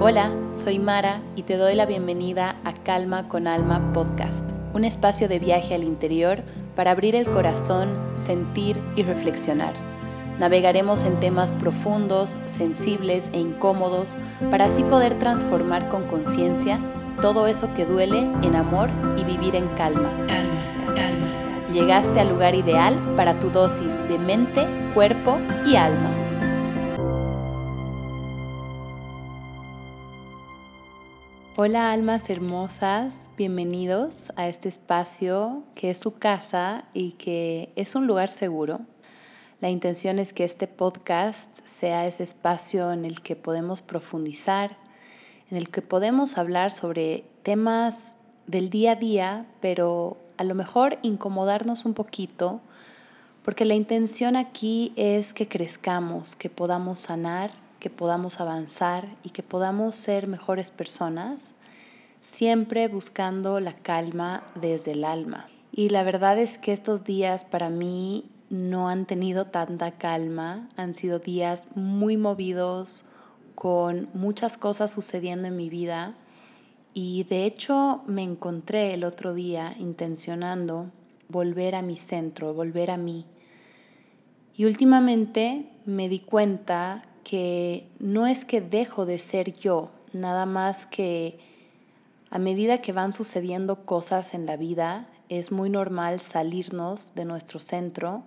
Hola, soy Mara y te doy la bienvenida a Calma con Alma Podcast, un espacio de viaje al interior para abrir el corazón, sentir y reflexionar. Navegaremos en temas profundos, sensibles e incómodos para así poder transformar con conciencia todo eso que duele en amor y vivir en calma. Calma, calma. Llegaste al lugar ideal para tu dosis de mente, cuerpo y alma. Hola almas hermosas, bienvenidos a este espacio que es su casa y que es un lugar seguro. La intención es que este podcast sea ese espacio en el que podemos profundizar, en el que podemos hablar sobre temas del día a día, pero a lo mejor incomodarnos un poquito, porque la intención aquí es que crezcamos, que podamos sanar que podamos avanzar y que podamos ser mejores personas, siempre buscando la calma desde el alma. Y la verdad es que estos días para mí no han tenido tanta calma, han sido días muy movidos, con muchas cosas sucediendo en mi vida. Y de hecho me encontré el otro día intencionando volver a mi centro, volver a mí. Y últimamente me di cuenta que no es que dejo de ser yo, nada más que a medida que van sucediendo cosas en la vida, es muy normal salirnos de nuestro centro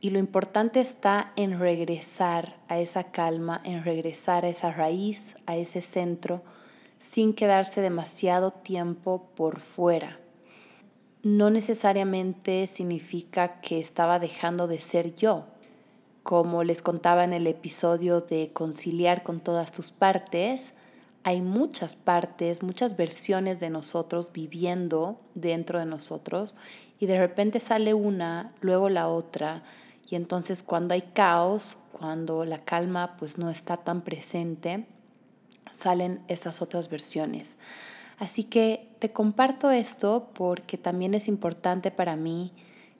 y lo importante está en regresar a esa calma, en regresar a esa raíz, a ese centro, sin quedarse demasiado tiempo por fuera. No necesariamente significa que estaba dejando de ser yo, como les contaba en el episodio de conciliar con todas tus partes, hay muchas partes, muchas versiones de nosotros viviendo dentro de nosotros y de repente sale una, luego la otra y entonces cuando hay caos, cuando la calma pues no está tan presente, salen esas otras versiones. Así que te comparto esto porque también es importante para mí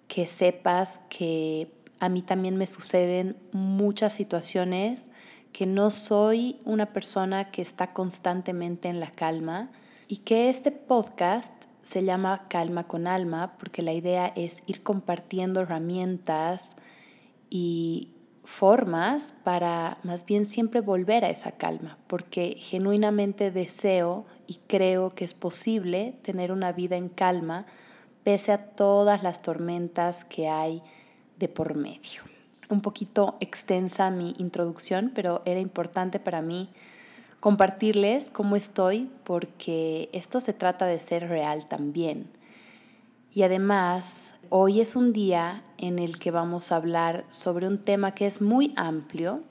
que sepas que a mí también me suceden muchas situaciones que no soy una persona que está constantemente en la calma y que este podcast se llama Calma con Alma porque la idea es ir compartiendo herramientas y formas para más bien siempre volver a esa calma, porque genuinamente deseo y creo que es posible tener una vida en calma pese a todas las tormentas que hay de por medio. Un poquito extensa mi introducción, pero era importante para mí compartirles cómo estoy porque esto se trata de ser real también. Y además, hoy es un día en el que vamos a hablar sobre un tema que es muy amplio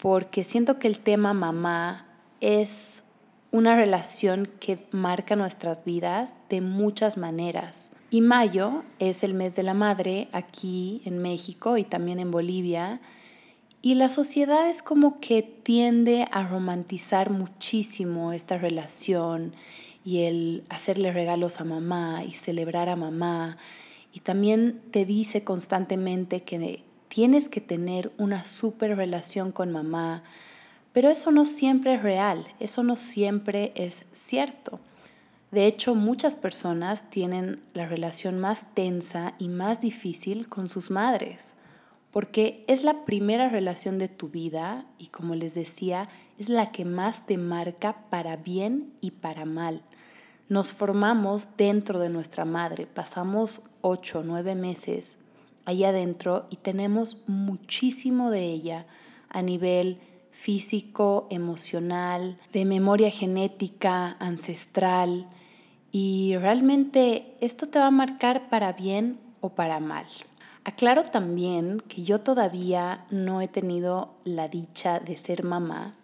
porque siento que el tema mamá es una relación que marca nuestras vidas de muchas maneras. Y mayo es el mes de la madre aquí en México y también en Bolivia. Y la sociedad es como que tiende a romantizar muchísimo esta relación y el hacerle regalos a mamá y celebrar a mamá. Y también te dice constantemente que tienes que tener una súper relación con mamá. Pero eso no siempre es real, eso no siempre es cierto. De hecho, muchas personas tienen la relación más tensa y más difícil con sus madres, porque es la primera relación de tu vida y como les decía, es la que más te marca para bien y para mal. Nos formamos dentro de nuestra madre, pasamos ocho, nueve meses allá adentro y tenemos muchísimo de ella a nivel físico, emocional, de memoria genética, ancestral, y realmente esto te va a marcar para bien o para mal. Aclaro también que yo todavía no he tenido la dicha de ser mamá.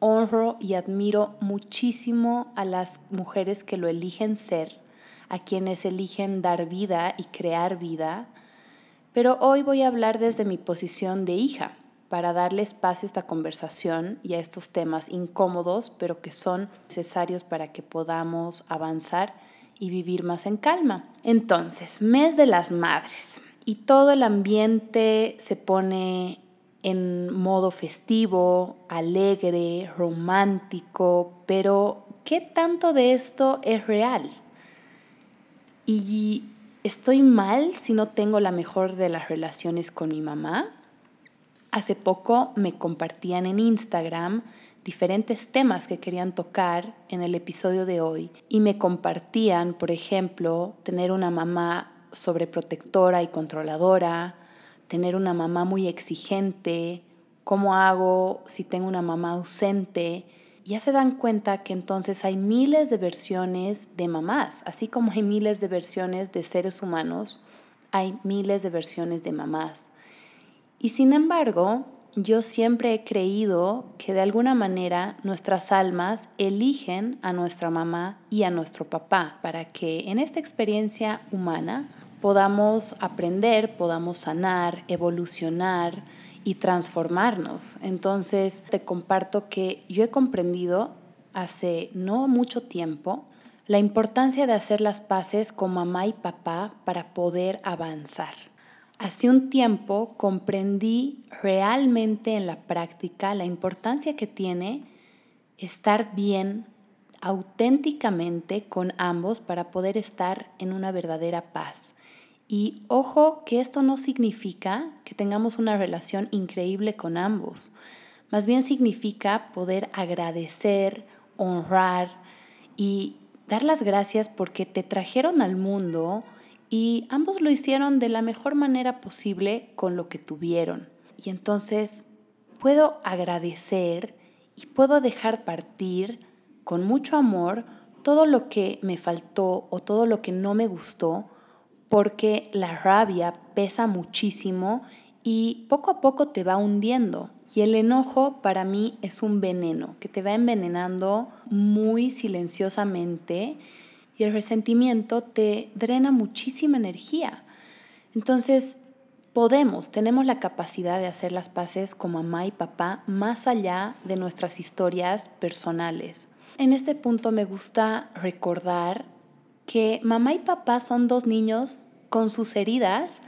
Honro y admiro muchísimo a las mujeres que lo eligen ser, a quienes eligen dar vida y crear vida, pero hoy voy a hablar desde mi posición de hija para darle espacio a esta conversación y a estos temas incómodos, pero que son necesarios para que podamos avanzar y vivir más en calma. Entonces, mes de las madres y todo el ambiente se pone en modo festivo, alegre, romántico, pero ¿qué tanto de esto es real? Y estoy mal si no tengo la mejor de las relaciones con mi mamá. Hace poco me compartían en Instagram diferentes temas que querían tocar en el episodio de hoy y me compartían, por ejemplo, tener una mamá sobreprotectora y controladora, tener una mamá muy exigente, cómo hago si tengo una mamá ausente. Ya se dan cuenta que entonces hay miles de versiones de mamás, así como hay miles de versiones de seres humanos, hay miles de versiones de mamás. Y sin embargo, yo siempre he creído que de alguna manera nuestras almas eligen a nuestra mamá y a nuestro papá para que en esta experiencia humana podamos aprender, podamos sanar, evolucionar y transformarnos. Entonces te comparto que yo he comprendido hace no mucho tiempo la importancia de hacer las paces con mamá y papá para poder avanzar. Hace un tiempo comprendí realmente en la práctica la importancia que tiene estar bien auténticamente con ambos para poder estar en una verdadera paz. Y ojo que esto no significa que tengamos una relación increíble con ambos. Más bien significa poder agradecer, honrar y dar las gracias porque te trajeron al mundo y ambos lo hicieron de la mejor manera posible con lo que tuvieron. Y entonces puedo agradecer y puedo dejar partir con mucho amor todo lo que me faltó o todo lo que no me gustó, porque la rabia pesa muchísimo y poco a poco te va hundiendo. Y el enojo para mí es un veneno que te va envenenando muy silenciosamente y el resentimiento te drena muchísima energía. Entonces, podemos, tenemos la capacidad de hacer las paces con mamá y papá más allá de nuestras historias personales. En este punto me gusta recordar que mamá y papá son dos niños con sus heridas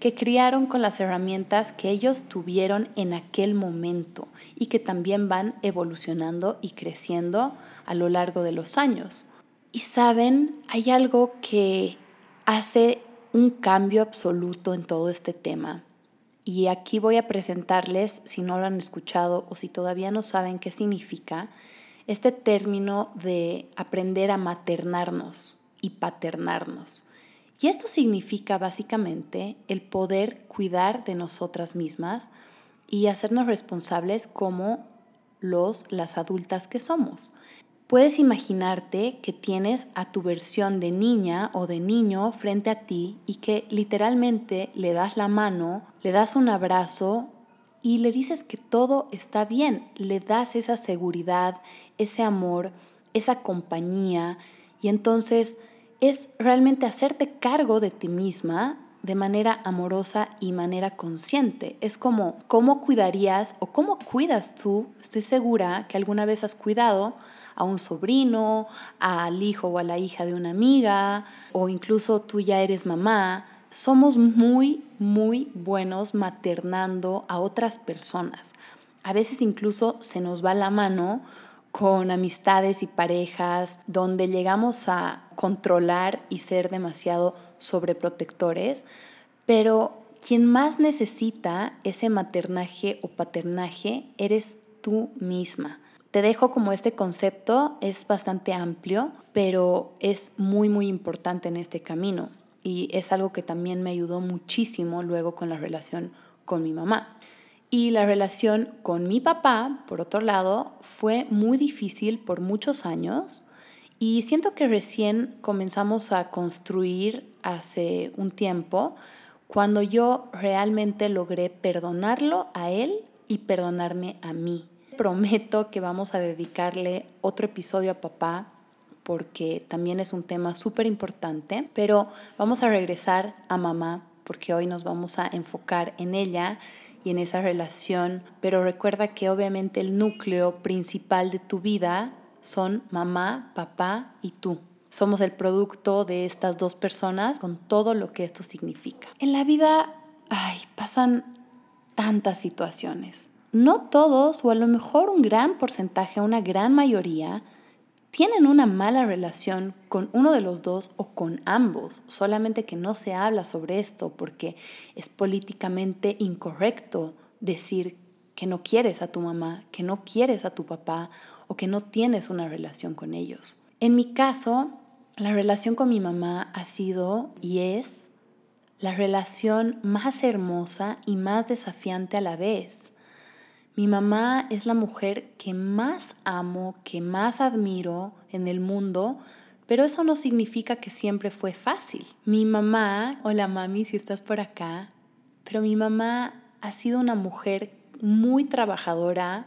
que criaron con las herramientas que ellos tuvieron en aquel momento y que también van evolucionando y creciendo a lo largo de los años. Y saben, hay algo que hace un cambio absoluto en todo este tema. Y aquí voy a presentarles, si no lo han escuchado o si todavía no saben qué significa, este término de aprender a maternarnos y paternarnos. Y esto significa básicamente el poder cuidar de nosotras mismas y hacernos responsables como los las adultas que somos. Puedes imaginarte que tienes a tu versión de niña o de niño frente a ti y que literalmente le das la mano, le das un abrazo y le dices que todo está bien, le das esa seguridad, ese amor, esa compañía y entonces es realmente hacerte cargo de ti misma de manera amorosa y manera consciente. Es como cómo cuidarías o cómo cuidas tú, estoy segura que alguna vez has cuidado a un sobrino, al hijo o a la hija de una amiga, o incluso tú ya eres mamá, somos muy, muy buenos maternando a otras personas. A veces incluso se nos va la mano con amistades y parejas donde llegamos a controlar y ser demasiado sobreprotectores, pero quien más necesita ese maternaje o paternaje eres tú misma. Te dejo como este concepto, es bastante amplio, pero es muy, muy importante en este camino. Y es algo que también me ayudó muchísimo luego con la relación con mi mamá. Y la relación con mi papá, por otro lado, fue muy difícil por muchos años y siento que recién comenzamos a construir hace un tiempo cuando yo realmente logré perdonarlo a él y perdonarme a mí prometo que vamos a dedicarle otro episodio a papá porque también es un tema súper importante, pero vamos a regresar a mamá porque hoy nos vamos a enfocar en ella y en esa relación, pero recuerda que obviamente el núcleo principal de tu vida son mamá, papá y tú. Somos el producto de estas dos personas con todo lo que esto significa. En la vida, ay, pasan tantas situaciones. No todos, o a lo mejor un gran porcentaje, una gran mayoría, tienen una mala relación con uno de los dos o con ambos, solamente que no se habla sobre esto porque es políticamente incorrecto decir que no quieres a tu mamá, que no quieres a tu papá o que no tienes una relación con ellos. En mi caso, la relación con mi mamá ha sido y es la relación más hermosa y más desafiante a la vez. Mi mamá es la mujer que más amo, que más admiro en el mundo, pero eso no significa que siempre fue fácil. Mi mamá, hola mami si estás por acá, pero mi mamá ha sido una mujer muy trabajadora,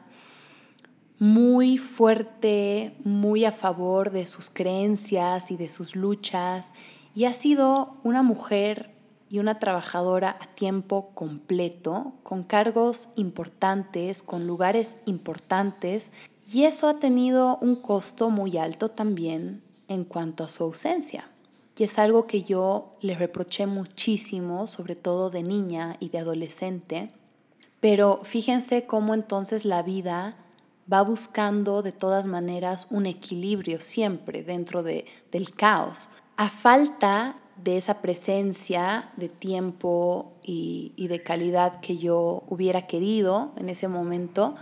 muy fuerte, muy a favor de sus creencias y de sus luchas, y ha sido una mujer y una trabajadora a tiempo completo, con cargos importantes, con lugares importantes, y eso ha tenido un costo muy alto también en cuanto a su ausencia. Y es algo que yo le reproché muchísimo, sobre todo de niña y de adolescente, pero fíjense cómo entonces la vida va buscando de todas maneras un equilibrio siempre dentro de, del caos. A falta de esa presencia de tiempo y, y de calidad que yo hubiera querido en ese momento,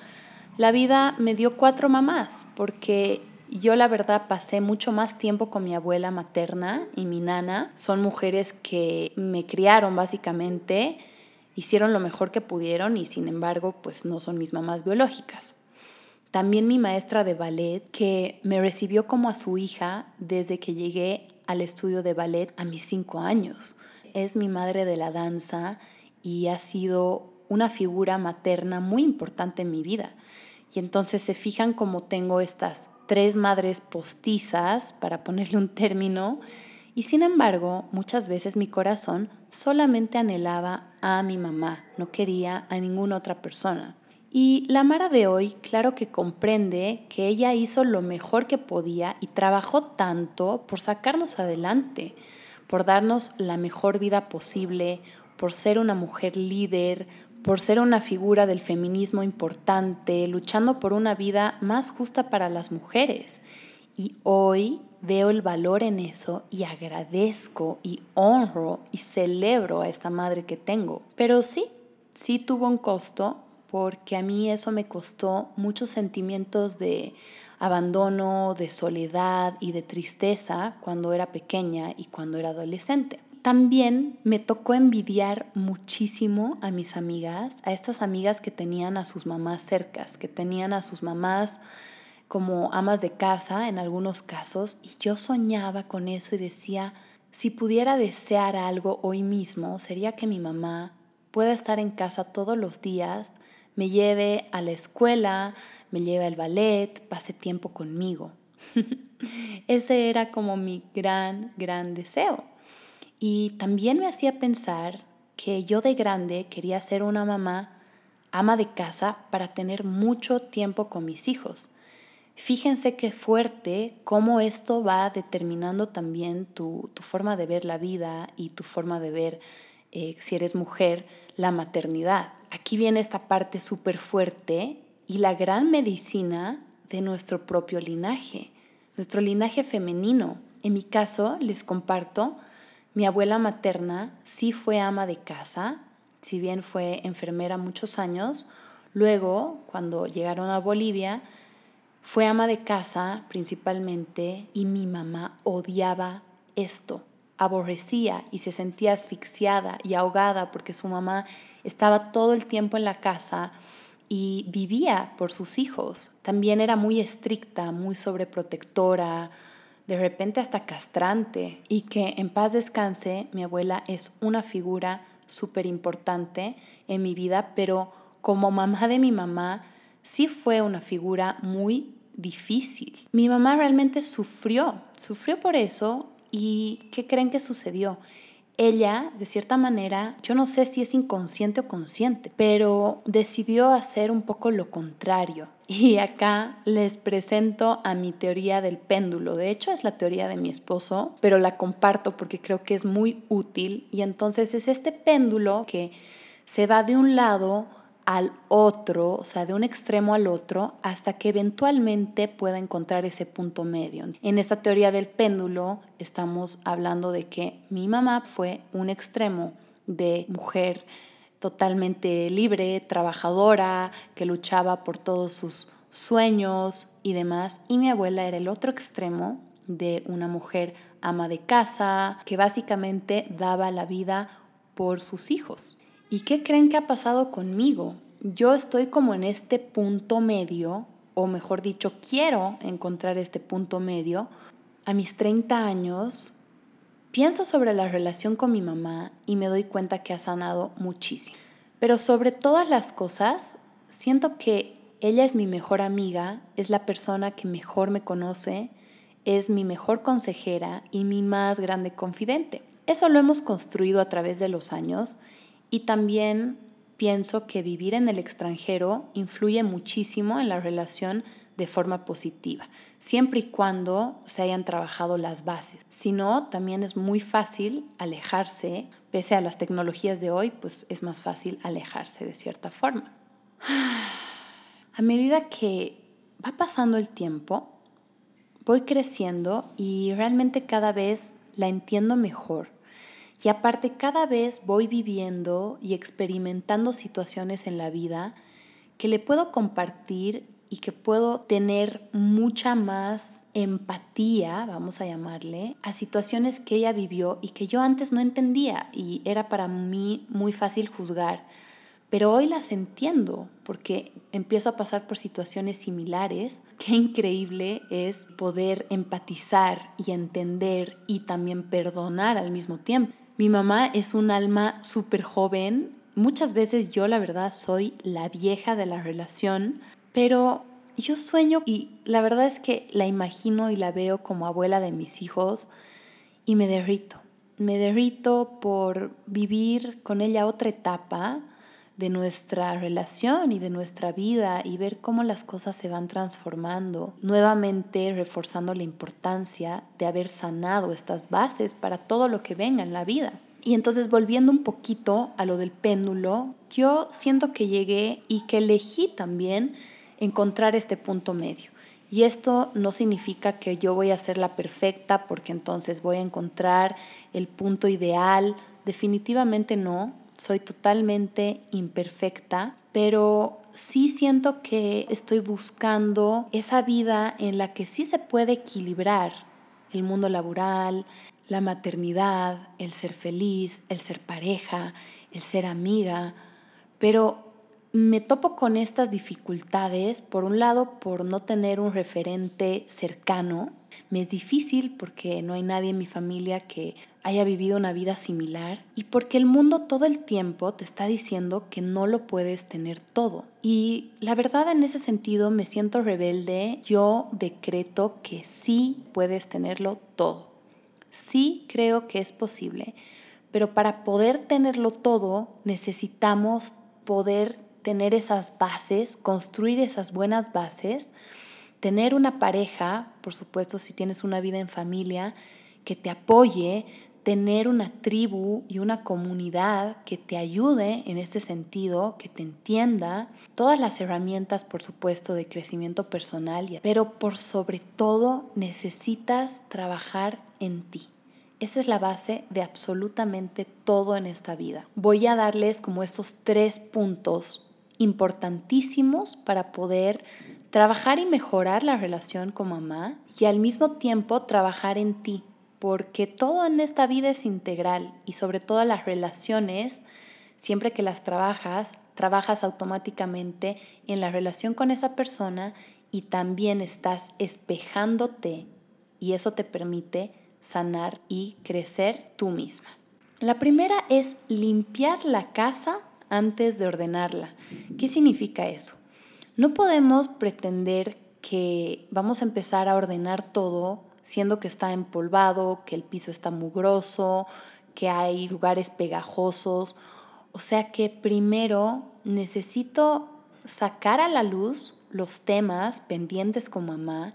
la vida me dio cuatro mamás, porque yo la verdad pasé mucho más tiempo con mi abuela materna y mi nana. Son mujeres que me criaron básicamente hicieron lo mejor que pudieron y sin embargo pues no son mis mamás biológicas. También mi maestra de ballet que me recibió como a su hija desde que llegué al estudio de ballet a mis cinco años. Es mi madre de la danza y ha sido una figura materna muy importante en mi vida. Y entonces se fijan como tengo estas tres madres postizas, para ponerle un término, y sin embargo, muchas veces mi corazón solamente anhelaba a mi mamá, no quería a ninguna otra persona. Y la Mara de hoy, claro que comprende que ella hizo lo mejor que podía y trabajó tanto por sacarnos adelante, por darnos la mejor vida posible, por ser una mujer líder, por ser una figura del feminismo importante, luchando por una vida más justa para las mujeres. Y hoy veo el valor en eso y agradezco y honro y celebro a esta madre que tengo. Pero sí, sí tuvo un costo porque a mí eso me costó muchos sentimientos de abandono, de soledad y de tristeza cuando era pequeña y cuando era adolescente. También me tocó envidiar muchísimo a mis amigas, a estas amigas que tenían a sus mamás cercas, que tenían a sus mamás como amas de casa en algunos casos y yo soñaba con eso y decía, si pudiera desear algo hoy mismo, sería que mi mamá pueda estar en casa todos los días, me lleve a la escuela, me lleve al ballet, pase tiempo conmigo. Ese era como mi gran, gran deseo. Y también me hacía pensar que yo de grande quería ser una mamá ama de casa para tener mucho tiempo con mis hijos. Fíjense qué fuerte cómo esto va determinando también tu, forma de ver la vida y tu forma de ver, eh, si eres mujer, la maternidad. Aquí viene esta parte súper fuerte y la gran medicina de nuestro propio linaje, nuestro linaje femenino. En mi caso, les comparto, mi abuela materna sí fue ama de casa, si bien fue enfermera muchos años, luego, cuando llegaron a Bolivia, fue ama de casa principalmente y mi mamá odiaba esto, aborrecía y se sentía asfixiada y ahogada porque su mamá estaba todo el tiempo en la casa y vivía por sus hijos. También era muy estricta, muy sobreprotectora, de repente hasta castrante y que en paz descanse, mi abuela es una figura súper importante en mi vida, pero como mamá de mi mamá, sí fue una figura muy difícil. Mi mamá realmente sufrió, sufrió por eso y ¿qué creen que sucedió? Ella, de cierta manera, yo no sé si es inconsciente o consciente, pero decidió hacer un poco lo contrario. Y acá les presento a mi teoría del péndulo. De hecho, es la teoría de mi esposo, pero la comparto porque creo que es muy útil. Y entonces es este péndulo que se va de un lado al otro, o sea, de un extremo al otro, hasta que eventualmente pueda encontrar ese punto medio. En esta teoría del péndulo estamos hablando de que mi mamá fue un extremo de mujer totalmente libre, trabajadora, que luchaba por todos sus sueños y demás, y mi abuela era el otro extremo de una mujer ama de casa, que básicamente daba la vida por sus hijos. ¿Y qué creen que ha pasado conmigo? Yo estoy como en este punto medio, o mejor dicho, quiero encontrar este punto medio. A mis 30 años, pienso sobre la relación con mi mamá y me doy cuenta que ha sanado muchísimo. Pero sobre todas las cosas, siento que ella es mi mejor amiga, es la persona que mejor me conoce, es mi mejor consejera y mi más grande confidente. Eso lo hemos construido a través de los años y también pienso que vivir en el extranjero influye muchísimo en la relación de forma positiva, siempre y cuando se hayan trabajado las bases. Si no, también es muy fácil alejarse, pese a las tecnologías de hoy, pues es más fácil alejarse de cierta forma. A medida que va pasando el tiempo, voy creciendo y realmente cada vez la entiendo mejor. Y aparte cada vez voy viviendo y experimentando situaciones en la vida que le puedo compartir y que puedo tener mucha más empatía, vamos a llamarle, a situaciones que ella vivió y que yo antes no entendía y era para mí muy fácil juzgar pero hoy las entiendo porque empiezo a pasar por situaciones similares. Qué increíble es poder empatizar y entender y también perdonar al mismo tiempo. Mi mamá es un alma súper joven. Muchas veces yo la verdad soy la vieja de la relación, pero yo sueño y la verdad es que la imagino y la veo como abuela de mis hijos y me derrito. Me derrito por vivir con ella otra etapa de nuestra relación y de nuestra vida y ver cómo las cosas se van transformando, nuevamente reforzando la importancia de haber sanado estas bases para todo lo que venga en la vida. Y entonces volviendo un poquito a lo del péndulo, yo siento que llegué y que elegí también encontrar este punto medio. Y esto no significa que yo voy a ser la perfecta porque entonces voy a encontrar el punto ideal. Definitivamente no soy totalmente imperfecta, pero sí siento que estoy buscando esa vida en la que sí se puede equilibrar el mundo laboral, la maternidad, el ser feliz, el ser pareja, el ser amiga, pero me topo con estas dificultades, por un lado, por no tener un referente cercano. Me es difícil porque no hay nadie en mi familia que haya vivido una vida similar y porque el mundo todo el tiempo te está diciendo que no lo puedes tener todo. Y la verdad en ese sentido me siento rebelde, yo decreto que sí puedes tenerlo todo. Sí creo que es posible, pero para poder tenerlo todo necesitamos poder tener esas bases, construir esas buenas bases, tener una pareja, por supuesto si tienes una vida en familia, que te apoye, tener una tribu y una comunidad que te ayude en este sentido, que te entienda, todas las herramientas, por supuesto, de crecimiento personal, pero por sobre todo necesitas trabajar en ti. Esa es la base de absolutamente todo en esta vida. Voy a darles como esos tres puntos importantísimos para poder trabajar y mejorar la relación con mamá y al mismo tiempo trabajar en ti, porque todo en esta vida es integral y sobre todo las relaciones, siempre que las trabajas, trabajas automáticamente en la relación con esa persona y también estás espejándote y eso te permite sanar y crecer tú misma. La primera es limpiar la casa antes de ordenarla. ¿Qué significa eso? No podemos pretender que vamos a empezar a ordenar todo siendo que está empolvado, que el piso está mugroso, que hay lugares pegajosos. O sea que primero necesito sacar a la luz los temas pendientes con mamá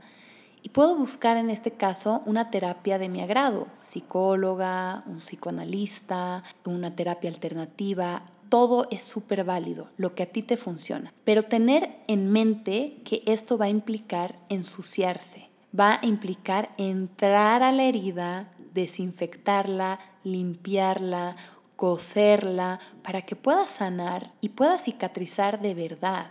y puedo buscar en este caso una terapia de mi agrado, psicóloga, un psicoanalista, una terapia alternativa, todo es súper válido, lo que a ti te funciona. Pero tener en mente que esto va a implicar ensuciarse, va a implicar entrar a la herida, desinfectarla, limpiarla, coserla, para que puedas sanar y puedas cicatrizar de verdad.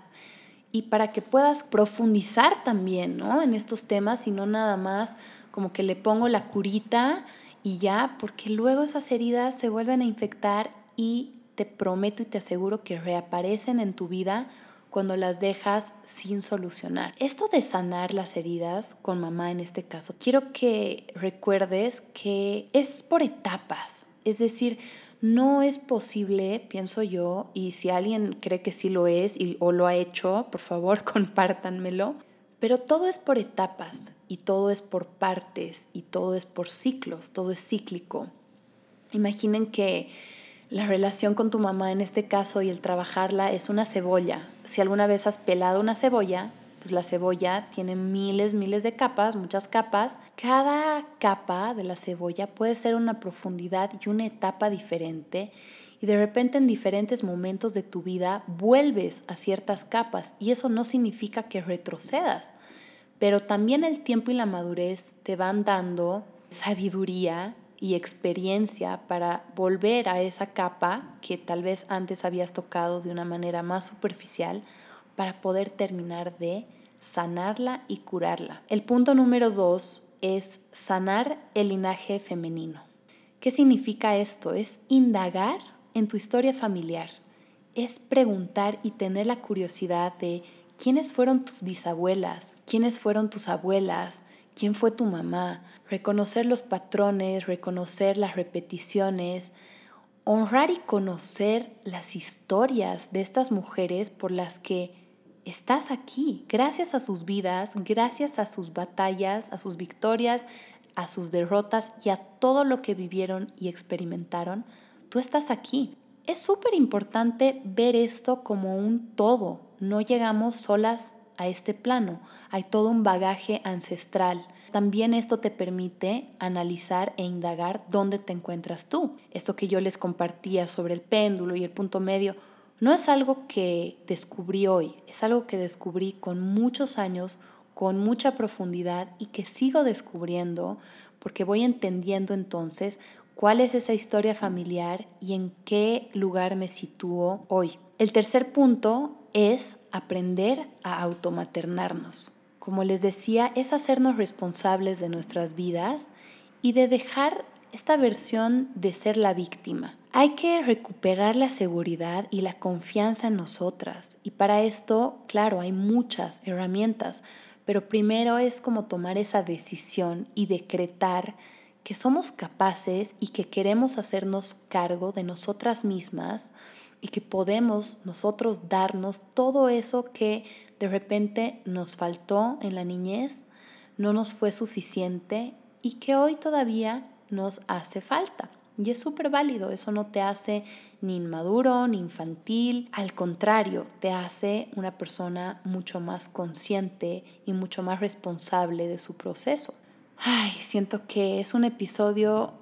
Y para que puedas profundizar también ¿no? en estos temas y no nada más como que le pongo la curita y ya, porque luego esas heridas se vuelven a infectar y te prometo y te aseguro que reaparecen en tu vida cuando las dejas sin solucionar. Esto de sanar las heridas con mamá en este caso, quiero que recuerdes que es por etapas. Es decir, no es posible, pienso yo, y si alguien cree que sí lo es y, o lo ha hecho, por favor compártanmelo, pero todo es por etapas y todo es por partes y todo es por ciclos, todo es cíclico. Imaginen que la relación con tu mamá en este caso y el trabajarla es una cebolla. Si alguna vez has pelado una cebolla, pues la cebolla tiene miles, miles de capas, muchas capas. Cada capa de la cebolla puede ser una profundidad y una etapa diferente y de repente en diferentes momentos de tu vida vuelves a ciertas capas y eso no significa que retrocedas, pero también el tiempo y la madurez te van dando sabiduría y experiencia para volver a esa capa que tal vez antes habías tocado de una manera más superficial para poder terminar de sanarla y curarla. El punto número dos es sanar el linaje femenino. ¿Qué significa esto? Es indagar en tu historia familiar. Es preguntar y tener la curiosidad de quiénes fueron tus bisabuelas, quiénes fueron tus abuelas, quién fue tu mamá, reconocer los patrones, reconocer las repeticiones, honrar y conocer las historias de estas mujeres por las que estás aquí, gracias a sus vidas, gracias a sus batallas, a sus victorias, a sus derrotas y a todo lo que vivieron y experimentaron, tú estás aquí. Es súper importante ver esto como un todo. No llegamos solas a este plano. Hay todo un bagaje ancestral. También esto te permite analizar e indagar dónde te encuentras tú. Esto que yo les compartía sobre el péndulo y el punto medio no es algo que descubrí hoy, es algo que descubrí con muchos años, con mucha profundidad y que sigo descubriendo porque voy entendiendo entonces cuál es esa historia familiar y en qué lugar me sitúo hoy. El tercer punto es aprender a automaternarnos. Como les decía, es hacernos responsables de nuestras vidas y de dejar esta versión de ser la víctima. Hay que recuperar la seguridad y la confianza en nosotras. Y para esto, claro, hay muchas herramientas, pero primero es como tomar esa decisión y decretar que somos capaces y que queremos hacernos cargo de nosotras mismas y que podemos nosotros darnos todo eso que de repente nos faltó en la niñez, no nos fue suficiente y que hoy todavía nos hace falta. Y es súper válido, eso no te hace ni inmaduro ni infantil, al contrario, te hace una persona mucho más consciente y mucho más responsable de su proceso. Ay, siento que es un episodio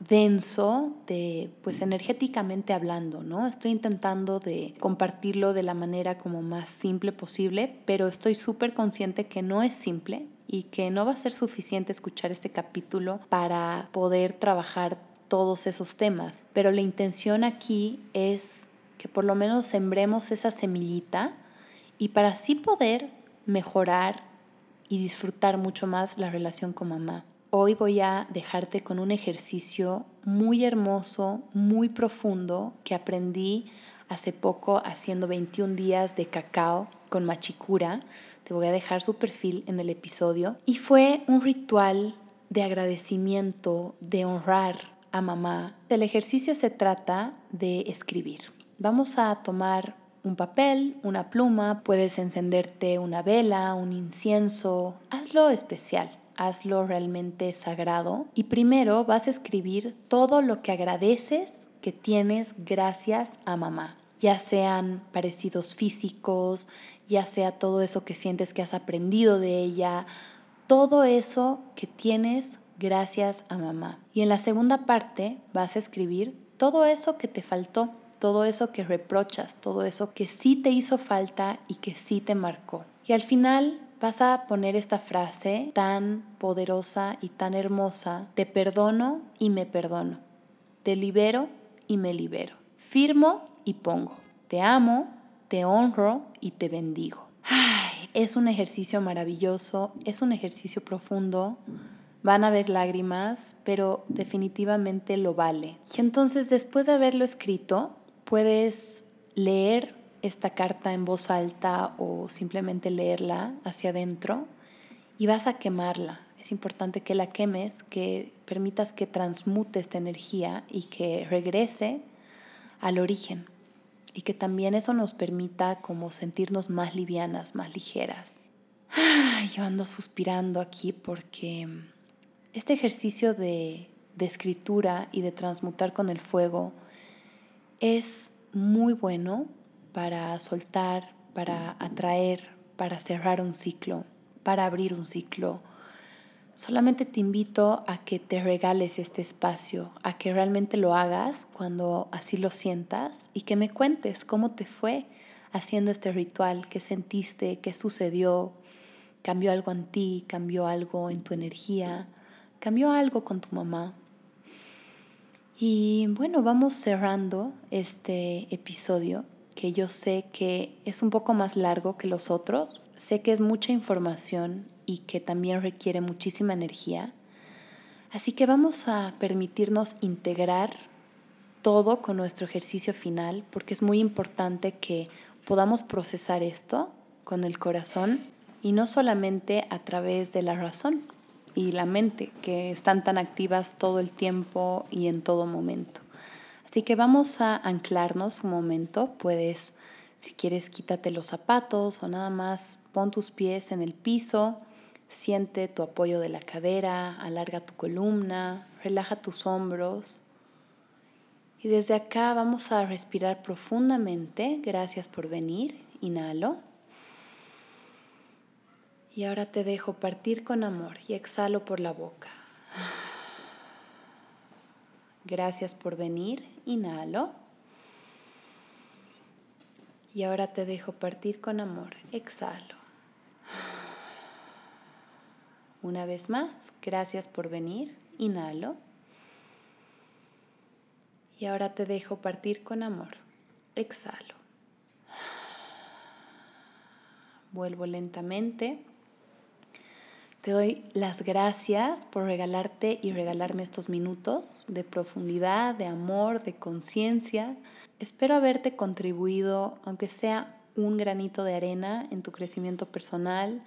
denso de pues energéticamente hablando, ¿no? Estoy intentando de compartirlo de la manera como más simple posible, pero estoy súper consciente que no es simple y que no va a ser suficiente escuchar este capítulo para poder trabajar todos esos temas, pero la intención aquí es que por lo menos sembremos esa semillita y para así poder mejorar y disfrutar mucho más la relación con mamá. Hoy voy a dejarte con un ejercicio muy hermoso, muy profundo que aprendí hace poco haciendo 21 días de cacao con Machicura. Te voy a dejar su perfil en el episodio. Y fue un ritual de agradecimiento, de honrar a mamá. El ejercicio se trata de escribir. Vamos a tomar un papel, una pluma, puedes encenderte una vela, un incienso, hazlo especial hazlo realmente sagrado y primero vas a escribir todo lo que agradeces que tienes gracias a mamá, ya sean parecidos físicos, ya sea todo eso que sientes que has aprendido de ella, todo eso que tienes gracias a mamá. Y en la segunda parte vas a escribir todo eso que te faltó, todo eso que reprochas, todo eso que sí te hizo falta y que sí te marcó. Y al final vas a poner esta frase tan poderosa y tan hermosa, te perdono y me perdono, te libero y me libero, firmo y pongo, te amo, te honro y te bendigo. Es un ejercicio maravilloso, es un ejercicio profundo, van a haber lágrimas, pero definitivamente lo vale. Y entonces después de haberlo escrito, puedes leer esta carta en voz alta o simplemente leerla hacia adentro y vas a quemarla. Es importante que la quemes, que permitas que transmute esta energía y que regrese al origen y que también eso nos permita como sentirnos más livianas, más ligeras. yo ando suspirando aquí porque este ejercicio de escritura y de transmutar con el fuego es muy bueno para soltar, para atraer, para cerrar un ciclo, para abrir un ciclo. Solamente te invito a que te regales este espacio, a que realmente lo hagas cuando así lo sientas y que me cuentes cómo te fue haciendo este ritual, qué sentiste, qué sucedió, cambió algo en ti, cambió algo en tu energía, cambió algo con tu mamá. Y bueno, vamos cerrando este episodio que yo sé que es un poco más largo que los otros, sé que es mucha información y que también requiere muchísima energía. Así que vamos a permitirnos integrar todo con nuestro ejercicio final, porque es muy importante que podamos procesar esto con el corazón y no solamente a través de la razón y la mente, que están tan activas todo el tiempo y en todo momento. Así que vamos a anclarnos un momento. Puedes, si quieres, quítate los zapatos o nada más pon tus pies en el piso, siente tu apoyo de la cadera, alarga tu columna, relaja tus hombros. Y desde acá vamos a respirar profundamente. Gracias por venir. Inhalo. Y ahora te dejo partir con amor y exhalo por la boca. Gracias por venir. Inhalo. Y ahora te dejo partir con amor. Exhalo. Una vez más, gracias por venir. Inhalo. Y ahora te dejo partir con amor. Exhalo. Vuelvo lentamente. Te doy las gracias por regalarte y regalarme estos minutos de profundidad, de amor, de conciencia. Espero haberte contribuido, aunque sea un granito de arena, en tu crecimiento personal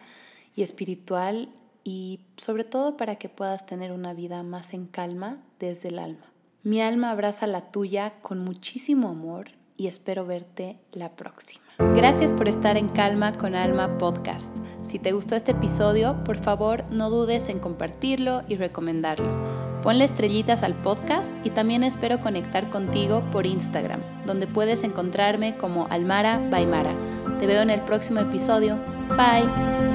y espiritual y sobre todo para que puedas tener una vida más en calma desde el alma. Mi alma abraza la tuya con muchísimo amor y espero verte la próxima. Gracias por estar en Calma con Alma Podcast. Si te gustó este episodio, por favor no dudes en compartirlo y recomendarlo. Ponle estrellitas al podcast y también espero conectar contigo por Instagram, donde puedes encontrarme como Almara Baimara. Te veo en el próximo episodio. Bye.